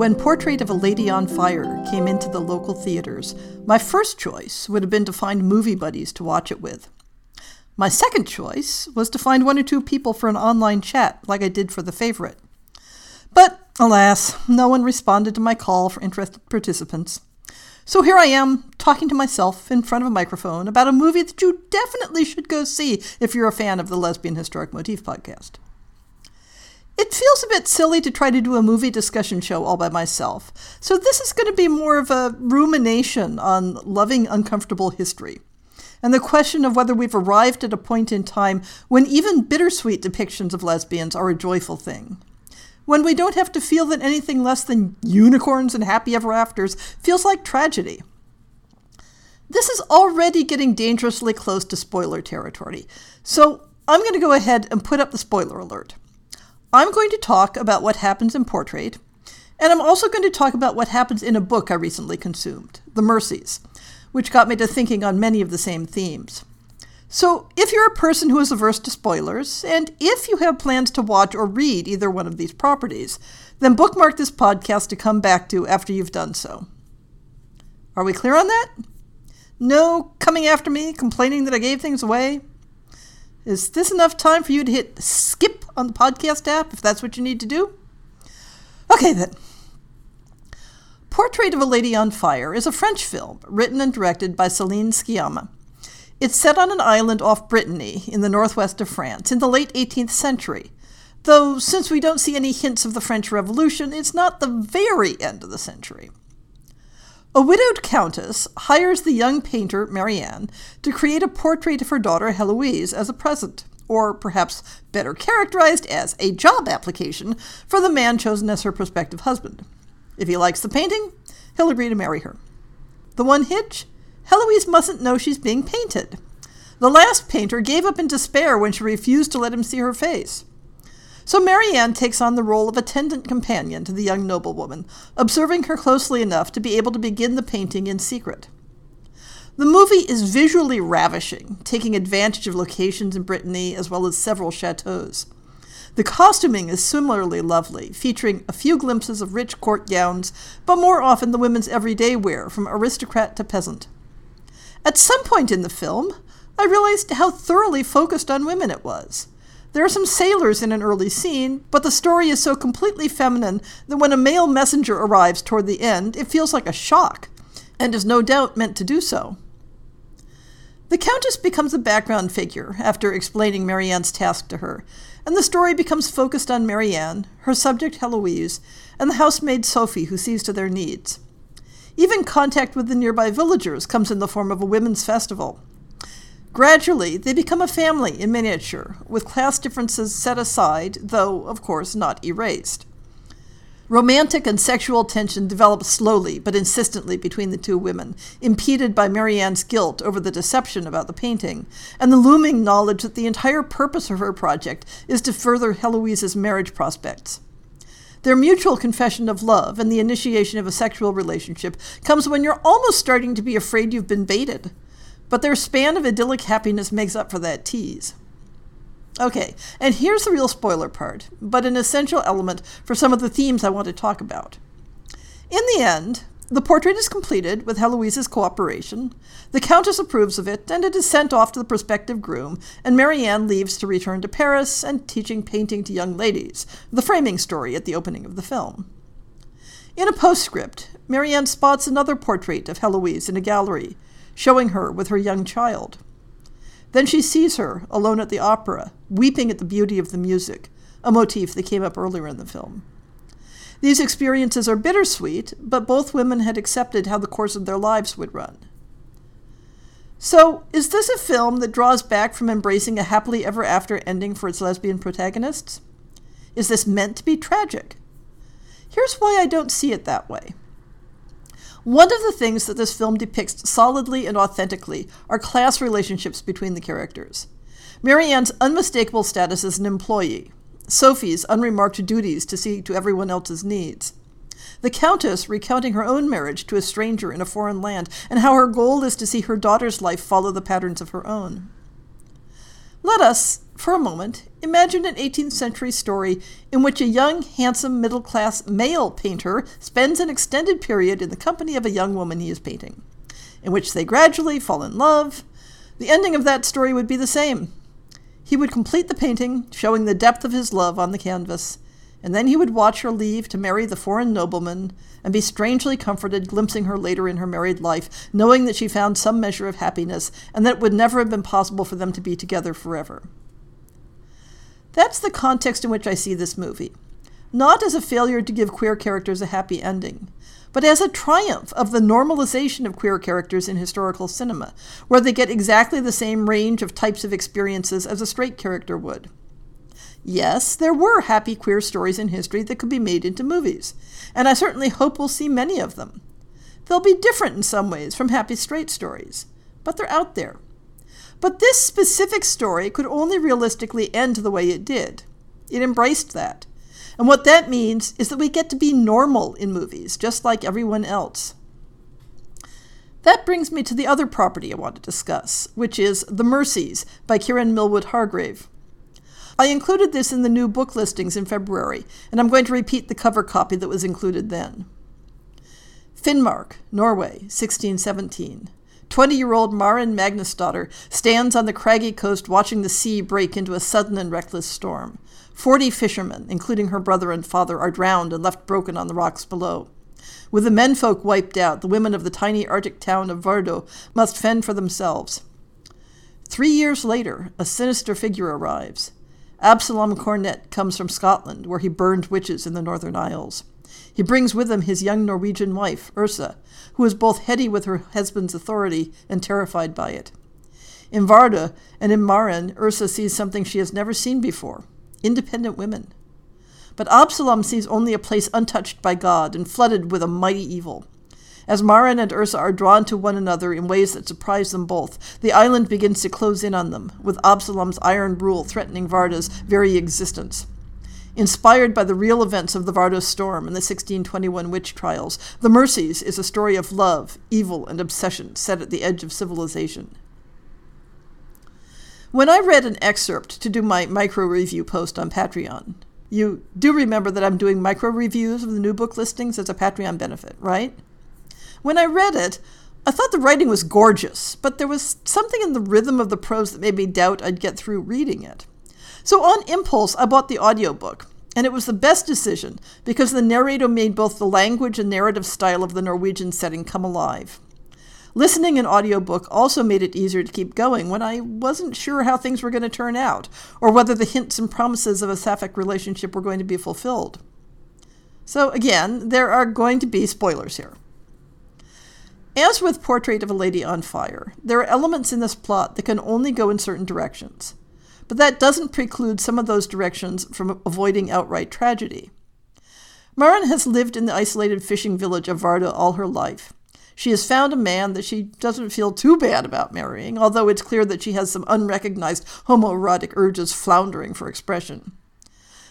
When Portrait of a Lady on Fire came into the local theaters, my first choice would have been to find movie buddies to watch it with. My second choice was to find one or two people for an online chat, like I did for the favorite. But, alas, no one responded to my call for interested participants. So here I am, talking to myself in front of a microphone about a movie that you definitely should go see if you're a fan of the Lesbian Historic Motif podcast. It feels a bit silly to try to do a movie discussion show all by myself, so this is going to be more of a rumination on loving uncomfortable history, and the question of whether we've arrived at a point in time when even bittersweet depictions of lesbians are a joyful thing. When we don't have to feel that anything less than unicorns and happy ever afters feels like tragedy. This is already getting dangerously close to spoiler territory, so I'm going to go ahead and put up the spoiler alert. I'm going to talk about what happens in Portrait, and I'm also going to talk about what happens in a book I recently consumed, The Mercies, which got me to thinking on many of the same themes. So, if you're a person who is averse to spoilers, and if you have plans to watch or read either one of these properties, then bookmark this podcast to come back to after you've done so. Are we clear on that? No coming after me, complaining that I gave things away? Is this enough time for you to hit skip on the podcast app if that's what you need to do? Okay, then. Portrait of a Lady on Fire is a French film written and directed by Céline Sciamma. It's set on an island off Brittany in the northwest of France in the late 18th century, though since we don't see any hints of the French Revolution, it's not the very end of the century. A widowed countess hires the young painter Marianne to create a portrait of her daughter Heloise as a present, or perhaps better characterized as a job application for the man chosen as her prospective husband. If he likes the painting, he'll agree to marry her. The one hitch? Heloise mustn't know she's being painted. The last painter gave up in despair when she refused to let him see her face. So Marianne takes on the role of attendant companion to the young noblewoman, observing her closely enough to be able to begin the painting in secret. The movie is visually ravishing, taking advantage of locations in Brittany as well as several chateaus. The costuming is similarly lovely, featuring a few glimpses of rich court gowns, but more often the women's everyday wear, from aristocrat to peasant. At some point in the film, I realized how thoroughly focused on women it was. There are some sailors in an early scene, but the story is so completely feminine that when a male messenger arrives toward the end, it feels like a shock, and is no doubt meant to do so. The Countess becomes a background figure after explaining Marianne's task to her, and the story becomes focused on Marianne, her subject Heloise, and the housemaid Sophie who sees to their needs. Even contact with the nearby villagers comes in the form of a women's festival. Gradually, they become a family in miniature, with class differences set aside, though, of course, not erased. Romantic and sexual tension develops slowly but insistently between the two women, impeded by Marianne's guilt over the deception about the painting, and the looming knowledge that the entire purpose of her project is to further Heloise's marriage prospects. Their mutual confession of love and the initiation of a sexual relationship comes when you're almost starting to be afraid you've been baited but their span of idyllic happiness makes up for that tease. Okay, and here's the real spoiler part, but an essential element for some of the themes I want to talk about. In the end, the portrait is completed with Heloise's cooperation. The Countess approves of it, and it is sent off to the prospective groom, and Marianne leaves to return to Paris and teaching painting to young ladies, the framing story at the opening of the film. In a postscript, Marianne spots another portrait of Heloise in a gallery, showing her with her young child. Then she sees her alone at the opera, weeping at the beauty of the music, a motif that came up earlier in the film. These experiences are bittersweet, but both women had accepted how the course of their lives would run. So, is this a film that draws back from embracing a happily ever after ending for its lesbian protagonists? Is this meant to be tragic? Here's why I don't see it that way. One of the things that this film depicts solidly and authentically are class relationships between the characters. Marianne's unmistakable status as an employee, Sophie's unremarked duties to see to everyone else's needs, the Countess recounting her own marriage to a stranger in a foreign land, and how her goal is to see her daughter's life follow the patterns of her own. Let us, for a moment, imagine an 18th century story in which a young, handsome, middle class male painter spends an extended period in the company of a young woman he is painting, in which they gradually fall in love. The ending of that story would be the same. He would complete the painting, showing the depth of his love on the canvas, and then he would watch her leave to marry the foreign nobleman and be strangely comforted glimpsing her later in her married life, knowing that she found some measure of happiness and that it would never have been possible for them to be together forever. That's the context in which I see this movie. Not as a failure to give queer characters a happy ending, but as a triumph of the normalization of queer characters in historical cinema, where they get exactly the same range of types of experiences as a straight character would. Yes, there were happy queer stories in history that could be made into movies, and I certainly hope we'll see many of them. They'll be different in some ways from happy straight stories, but they're out there. But this specific story could only realistically end the way it did. It embraced that. And what that means is that we get to be normal in movies, just like everyone else. That brings me to the other property I want to discuss, which is The Mercies by Kiran Millwood Hargrave. I included this in the new book listings in February, and I'm going to repeat the cover copy that was included then. Finnmark, Norway, 1617. 20 year old Maren Magnusdotter stands on the craggy coast watching the sea break into a sudden and reckless storm. Forty fishermen, including her brother and father, are drowned and left broken on the rocks below. With the menfolk wiped out, the women of the tiny Arctic town of Vardø must fend for themselves. Three years later, a sinister figure arrives. Absalom Cornet comes from Scotland, where he burned witches in the Northern Isles. He brings with him his young Norwegian wife, Ursa, who is both heady with her husband's authority and terrified by it. In Vardø and in Maren, Ursa sees something she has never seen before independent women. But Absalom sees only a place untouched by God and flooded with a mighty evil. As Maren and Ursa are drawn to one another in ways that surprise them both, the island begins to close in on them, with Absalom's iron rule threatening Vardø's very existence. Inspired by the real events of the Vardø storm and the 1621 witch trials, The Mercies is a story of love, evil, and obsession set at the edge of civilization. When I read an excerpt to do my micro review post on Patreon, you do remember that I'm doing micro reviews of the new book listings as a Patreon benefit, right? When I read it, I thought the writing was gorgeous, but there was something in the rhythm of the prose that made me doubt I'd get through reading it. So on impulse, I bought the audiobook, and it was the best decision because the narrator made both the language and narrative style of the Norwegian setting come alive. Listening an audiobook also made it easier to keep going when I wasn't sure how things were going to turn out, or whether the hints and promises of a sapphic relationship were going to be fulfilled. So, again, there are going to be spoilers here. As with Portrait of a Lady on Fire, there are elements in this plot that can only go in certain directions. But that doesn't preclude some of those directions from avoiding outright tragedy. Maren has lived in the isolated fishing village of Vardø all her life. She has found a man that she doesn't feel too bad about marrying, although it's clear that she has some unrecognized homoerotic urges floundering for expression.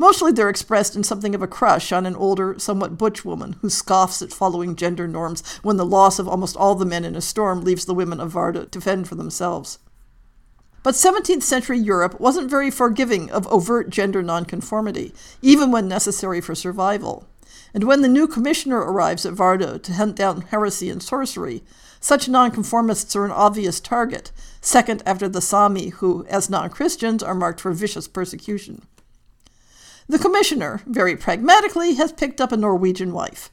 Mostly they're expressed in something of a crush on an older, somewhat butch woman who scoffs at following gender norms when the loss of almost all the men in a storm leaves the women of Vardø to fend for themselves. But 17th century Europe wasn't very forgiving of overt gender nonconformity, even when necessary for survival. And when the new commissioner arrives at Vardø to hunt down heresy and sorcery, such nonconformists are an obvious target, second after the Sami, who, as non Christians, are marked for vicious persecution. The commissioner, very pragmatically, has picked up a Norwegian wife,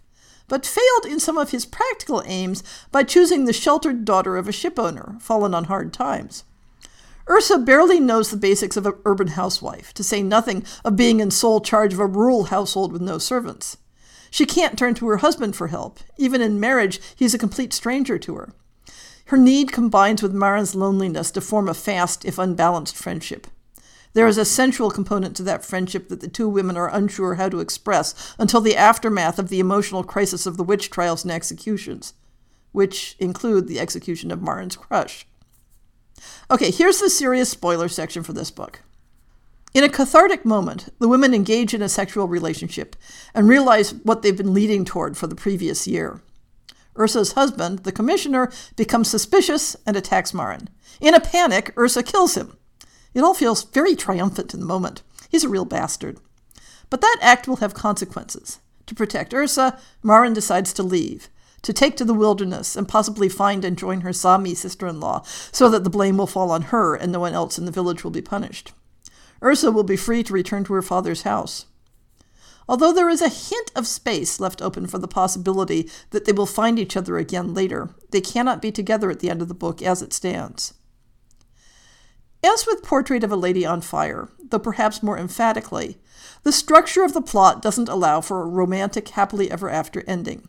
but failed in some of his practical aims by choosing the sheltered daughter of a shipowner, fallen on hard times. Ursa barely knows the basics of an urban housewife, to say nothing of being in sole charge of a rural household with no servants. She can't turn to her husband for help. Even in marriage, he's a complete stranger to her. Her need combines with Maren's loneliness to form a fast, if unbalanced, friendship. There is a sensual component to that friendship that the two women are unsure how to express until the aftermath of the emotional crisis of the witch trials and executions, which include the execution of Maren's crush. Okay, here's the serious spoiler section for this book. In a cathartic moment, the women engage in a sexual relationship and realize what they've been leading toward for the previous year. Ursa's husband, the commissioner, becomes suspicious and attacks Maren. In a panic, Ursa kills him. It all feels very triumphant in the moment. He's a real bastard. But that act will have consequences. To protect Ursa, Maren decides to leave, to take to the wilderness and possibly find and join her Sami sister in law, so that the blame will fall on her and no one else in the village will be punished. Ursa will be free to return to her father's house. Although there is a hint of space left open for the possibility that they will find each other again later, they cannot be together at the end of the book as it stands. As with Portrait of a Lady on Fire, though perhaps more emphatically, the structure of the plot doesn't allow for a romantic happily ever after ending.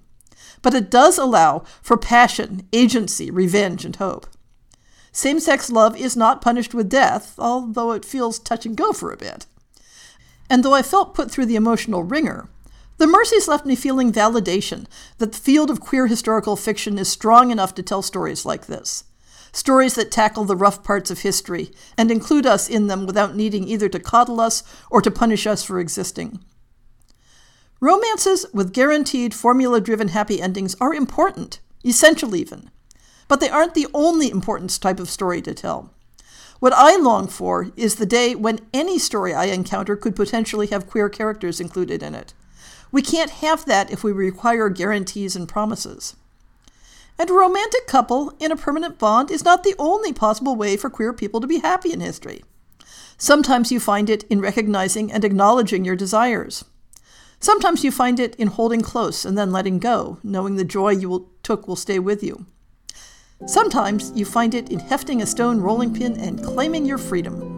But it does allow for passion, agency, revenge, and hope. Same sex love is not punished with death, although it feels touch and go for a bit. And though I felt put through the emotional wringer, the Mercies left me feeling validation that the field of queer historical fiction is strong enough to tell stories like this. Stories that tackle the rough parts of history and include us in them without needing either to coddle us or to punish us for existing. Romances with guaranteed formula driven happy endings are important, essential even, but they aren't the only important type of story to tell. What I long for is the day when any story I encounter could potentially have queer characters included in it. We can't have that if we require guarantees and promises. And a romantic couple in a permanent bond is not the only possible way for queer people to be happy in history. Sometimes you find it in recognizing and acknowledging your desires. Sometimes you find it in holding close and then letting go, knowing the joy you will, took will stay with you. Sometimes you find it in hefting a stone rolling pin and claiming your freedom.